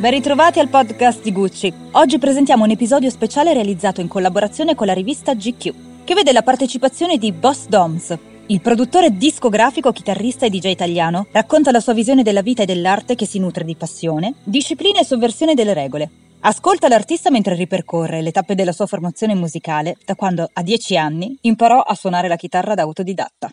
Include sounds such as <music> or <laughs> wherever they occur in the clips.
Ben ritrovati al podcast di Gucci. Oggi presentiamo un episodio speciale realizzato in collaborazione con la rivista GQ, che vede la partecipazione di Boss Doms. Il produttore discografico, chitarrista e DJ italiano racconta la sua visione della vita e dell'arte che si nutre di passione, disciplina e sovversione delle regole. Ascolta l'artista mentre ripercorre le tappe della sua formazione musicale da quando a dieci anni imparò a suonare la chitarra da autodidatta.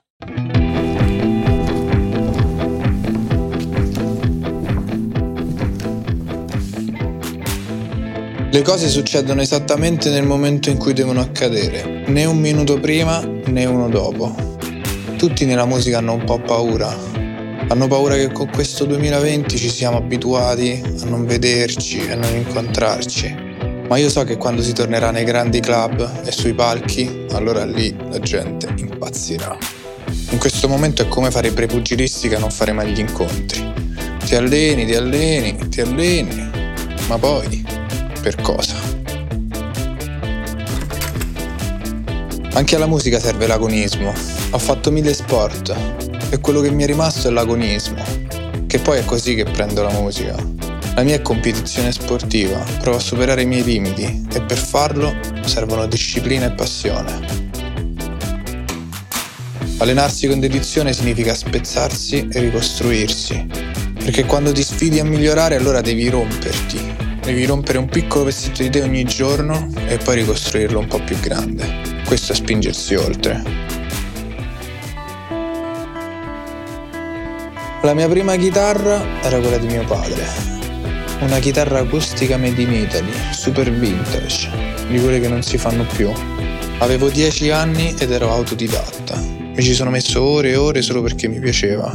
Le cose succedono esattamente nel momento in cui devono accadere, né un minuto prima né uno dopo. Tutti nella musica hanno un po' paura. Hanno paura che con questo 2020 ci siamo abituati a non vederci, a non incontrarci. Ma io so che quando si tornerà nei grandi club e sui palchi, allora lì la gente impazzirà. In questo momento è come fare i prepugilistica e non fare mai gli incontri. Ti alleni, ti alleni, ti alleni, ma poi per cosa. Anche alla musica serve l'agonismo. Ho fatto mille sport e quello che mi è rimasto è l'agonismo, che poi è così che prendo la musica. La mia è competizione sportiva, provo a superare i miei limiti e per farlo servono disciplina e passione. Allenarsi con dedizione significa spezzarsi e ricostruirsi, perché quando ti sfidi a migliorare allora devi romperti Devi rompere un piccolo pezzetto di te ogni giorno e poi ricostruirlo un po' più grande. Questo è spingersi oltre. La mia prima chitarra era quella di mio padre. Una chitarra acustica made in Italy, super vintage, di quelle che non si fanno più. Avevo 10 anni ed ero autodidatta. Mi ci sono messo ore e ore solo perché mi piaceva.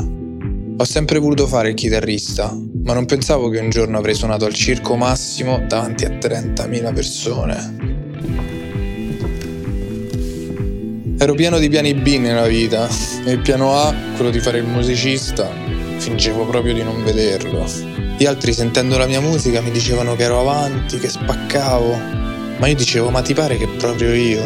Ho sempre voluto fare il chitarrista, ma non pensavo che un giorno avrei suonato al circo massimo davanti a 30.000 persone. Ero pieno di piani B nella vita e il piano A, quello di fare il musicista, fingevo proprio di non vederlo. Gli altri sentendo la mia musica mi dicevano che ero avanti, che spaccavo, ma io dicevo ma ti pare che proprio io?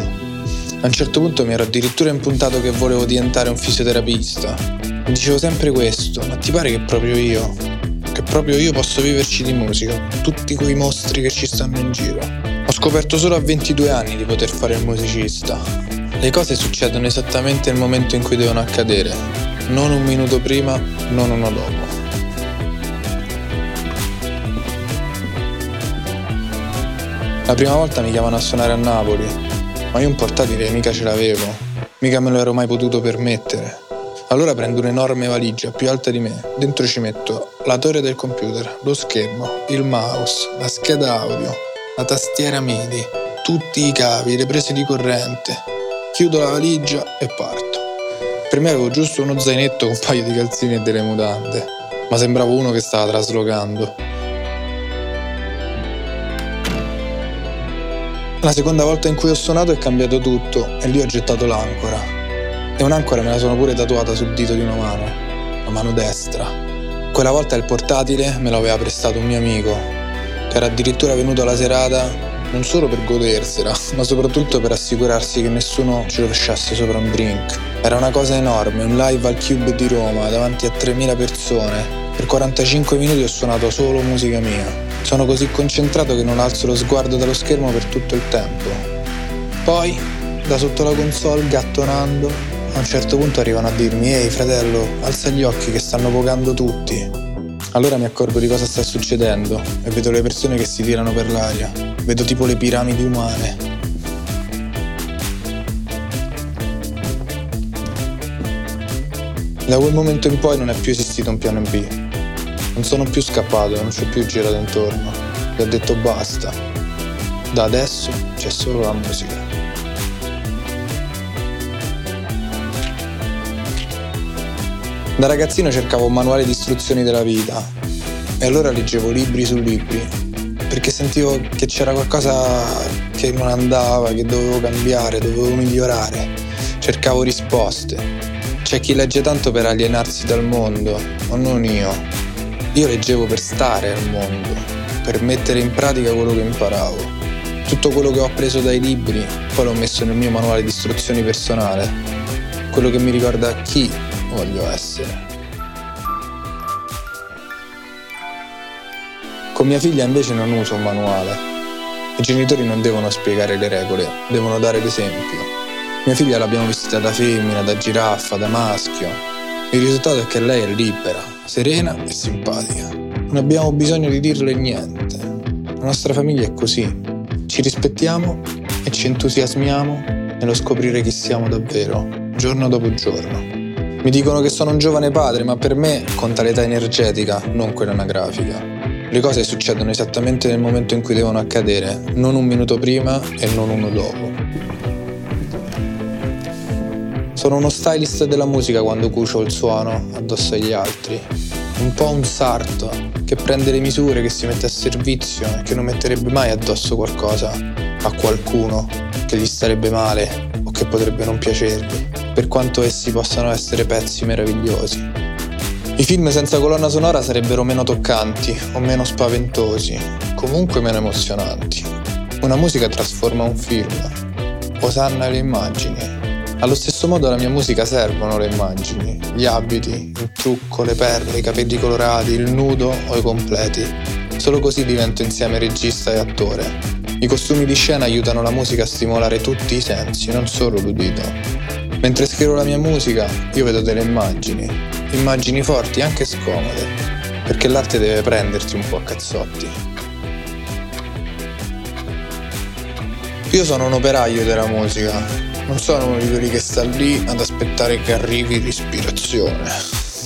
A un certo punto mi ero addirittura impuntato che volevo diventare un fisioterapista. Mi dicevo sempre questo, ma ti pare che proprio io? Che proprio io posso viverci di musica, tutti quei mostri che ci stanno in giro. Ho scoperto solo a 22 anni di poter fare il musicista. Le cose succedono esattamente nel momento in cui devono accadere, non un minuto prima, non uno dopo. La prima volta mi chiamano a suonare a Napoli, ma io un portatile mica ce l'avevo, mica me lo ero mai potuto permettere. Allora prendo un'enorme valigia più alta di me, dentro ci metto la torre del computer, lo schermo, il mouse, la scheda audio, la tastiera MIDI, tutti i cavi, le prese di corrente. Chiudo la valigia e parto. Per me avevo giusto uno zainetto con un paio di calzini e delle mutande, ma sembravo uno che stava traslocando. La seconda volta in cui ho suonato è cambiato tutto e lì ho gettato l'ancora. E un'ancora me la sono pure tatuata sul dito di una mano, la mano destra. Quella volta il portatile me l'aveva prestato un mio amico, che era addirittura venuto alla serata non solo per godersela, <laughs> ma soprattutto per assicurarsi che nessuno ci rovesciasse sopra un drink. Era una cosa enorme, un live al Cube di Roma, davanti a 3.000 persone. Per 45 minuti ho suonato solo musica mia. Sono così concentrato che non alzo lo sguardo dallo schermo per tutto il tempo. Poi, da sotto la console, gattonando, a un certo punto arrivano a dirmi ehi fratello, alza gli occhi che stanno pogando tutti. Allora mi accorgo di cosa sta succedendo e vedo le persone che si tirano per l'aria. Vedo tipo le piramidi umane. Da quel momento in poi non è più esistito un piano B. Non sono più scappato, non ci ho più girato intorno. E ho detto basta. Da adesso c'è solo la musica. Da ragazzino cercavo un manuale di istruzioni della vita e allora leggevo libri su libri perché sentivo che c'era qualcosa che non andava, che dovevo cambiare, dovevo migliorare. Cercavo risposte. C'è chi legge tanto per alienarsi dal mondo, ma non io. Io leggevo per stare al mondo, per mettere in pratica quello che imparavo. Tutto quello che ho appreso dai libri, poi l'ho messo nel mio manuale di istruzioni personale. Quello che mi ricorda chi voglio essere. Con mia figlia invece non uso un manuale. I genitori non devono spiegare le regole, devono dare l'esempio. Mia figlia l'abbiamo vestita da femmina, da giraffa, da maschio. Il risultato è che lei è libera, serena e simpatica. Non abbiamo bisogno di dirle niente. La nostra famiglia è così. Ci rispettiamo e ci entusiasmiamo nello scoprire chi siamo davvero, giorno dopo giorno. Mi dicono che sono un giovane padre, ma per me conta l'età energetica, non quella anagrafica. Le cose succedono esattamente nel momento in cui devono accadere, non un minuto prima e non uno dopo. Sono uno stylist della musica quando cucio il suono addosso agli altri. Un po' un sarto che prende le misure, che si mette a servizio e che non metterebbe mai addosso qualcosa a qualcuno che gli starebbe male o che potrebbe non piacergli per quanto essi possano essere pezzi meravigliosi. I film senza colonna sonora sarebbero meno toccanti o meno spaventosi, comunque meno emozionanti. Una musica trasforma un film, osanna le immagini. Allo stesso modo alla mia musica servono le immagini, gli abiti, il trucco, le perle, i capelli colorati, il nudo o i completi. Solo così divento insieme regista e attore. I costumi di scena aiutano la musica a stimolare tutti i sensi, non solo l'udito. Mentre scrivo la mia musica, io vedo delle immagini, immagini forti, anche scomode, perché l'arte deve prenderti un po' a cazzotti. Io sono un operaio della musica, non sono uno di quelli che sta lì ad aspettare che arrivi l'ispirazione.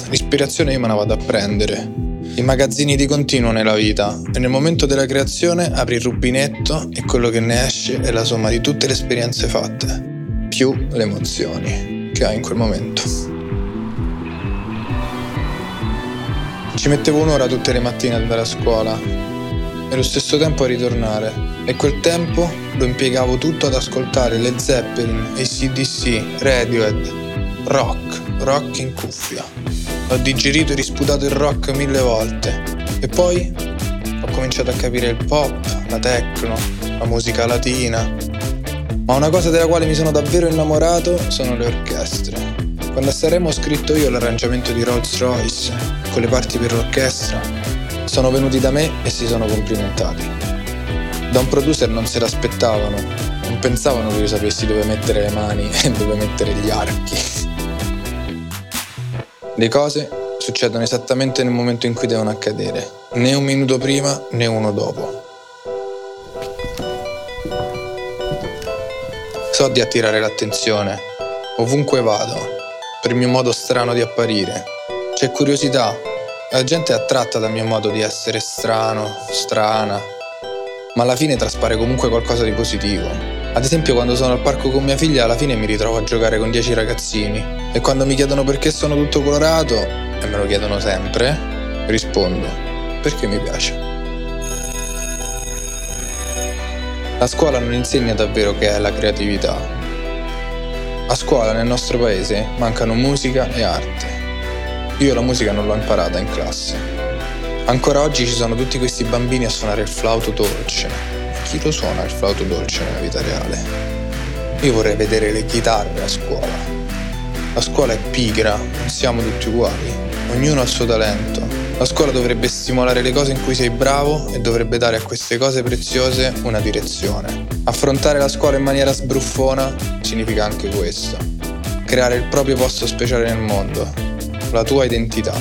L'ispirazione io me la vado a prendere. I magazzini di continuo nella vita e nel momento della creazione apri il rubinetto e quello che ne esce è la somma di tutte le esperienze fatte più le emozioni che hai in quel momento. Ci mettevo un'ora tutte le mattine ad andare a scuola e allo stesso tempo a ritornare e quel tempo lo impiegavo tutto ad ascoltare le Zeppelin, ACDC, Radiohead, rock, rock in cuffia. Ho digerito e risputato il rock mille volte e poi ho cominciato a capire il pop, la techno, la musica latina, ma una cosa della quale mi sono davvero innamorato sono le orchestre. Quando a Sanremo ho scritto io l'arrangiamento di Rolls Royce con le parti per l'orchestra, sono venuti da me e si sono complimentati. Da un producer non se l'aspettavano, non pensavano che io sapessi dove mettere le mani <laughs> e dove mettere gli archi. Le cose succedono esattamente nel momento in cui devono accadere, né un minuto prima né uno dopo. So di attirare l'attenzione, ovunque vado, per il mio modo strano di apparire. C'è curiosità, la gente è attratta dal mio modo di essere strano, strana, ma alla fine traspare comunque qualcosa di positivo. Ad esempio quando sono al parco con mia figlia alla fine mi ritrovo a giocare con dieci ragazzini e quando mi chiedono perché sono tutto colorato, e me lo chiedono sempre, rispondo perché mi piace. La scuola non insegna davvero che è la creatività. A scuola nel nostro paese mancano musica e arte. Io la musica non l'ho imparata in classe. Ancora oggi ci sono tutti questi bambini a suonare il flauto dolce. Chi lo suona il flauto dolce nella vita reale? Io vorrei vedere le chitarre a scuola. La scuola è pigra, non siamo tutti uguali. Ognuno ha il suo talento, la scuola dovrebbe stimolare le cose in cui sei bravo e dovrebbe dare a queste cose preziose una direzione. Affrontare la scuola in maniera sbruffona significa anche questo. Creare il proprio posto speciale nel mondo, la tua identità.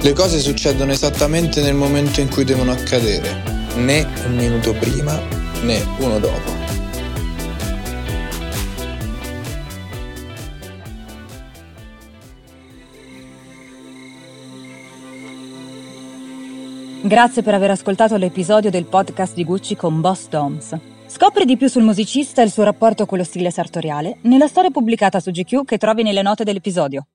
Le cose succedono esattamente nel momento in cui devono accadere, né un minuto prima né uno dopo. Grazie per aver ascoltato l'episodio del podcast di Gucci con Boss Doms. Scopri di più sul musicista e il suo rapporto con lo stile sartoriale nella storia pubblicata su GQ che trovi nelle note dell'episodio.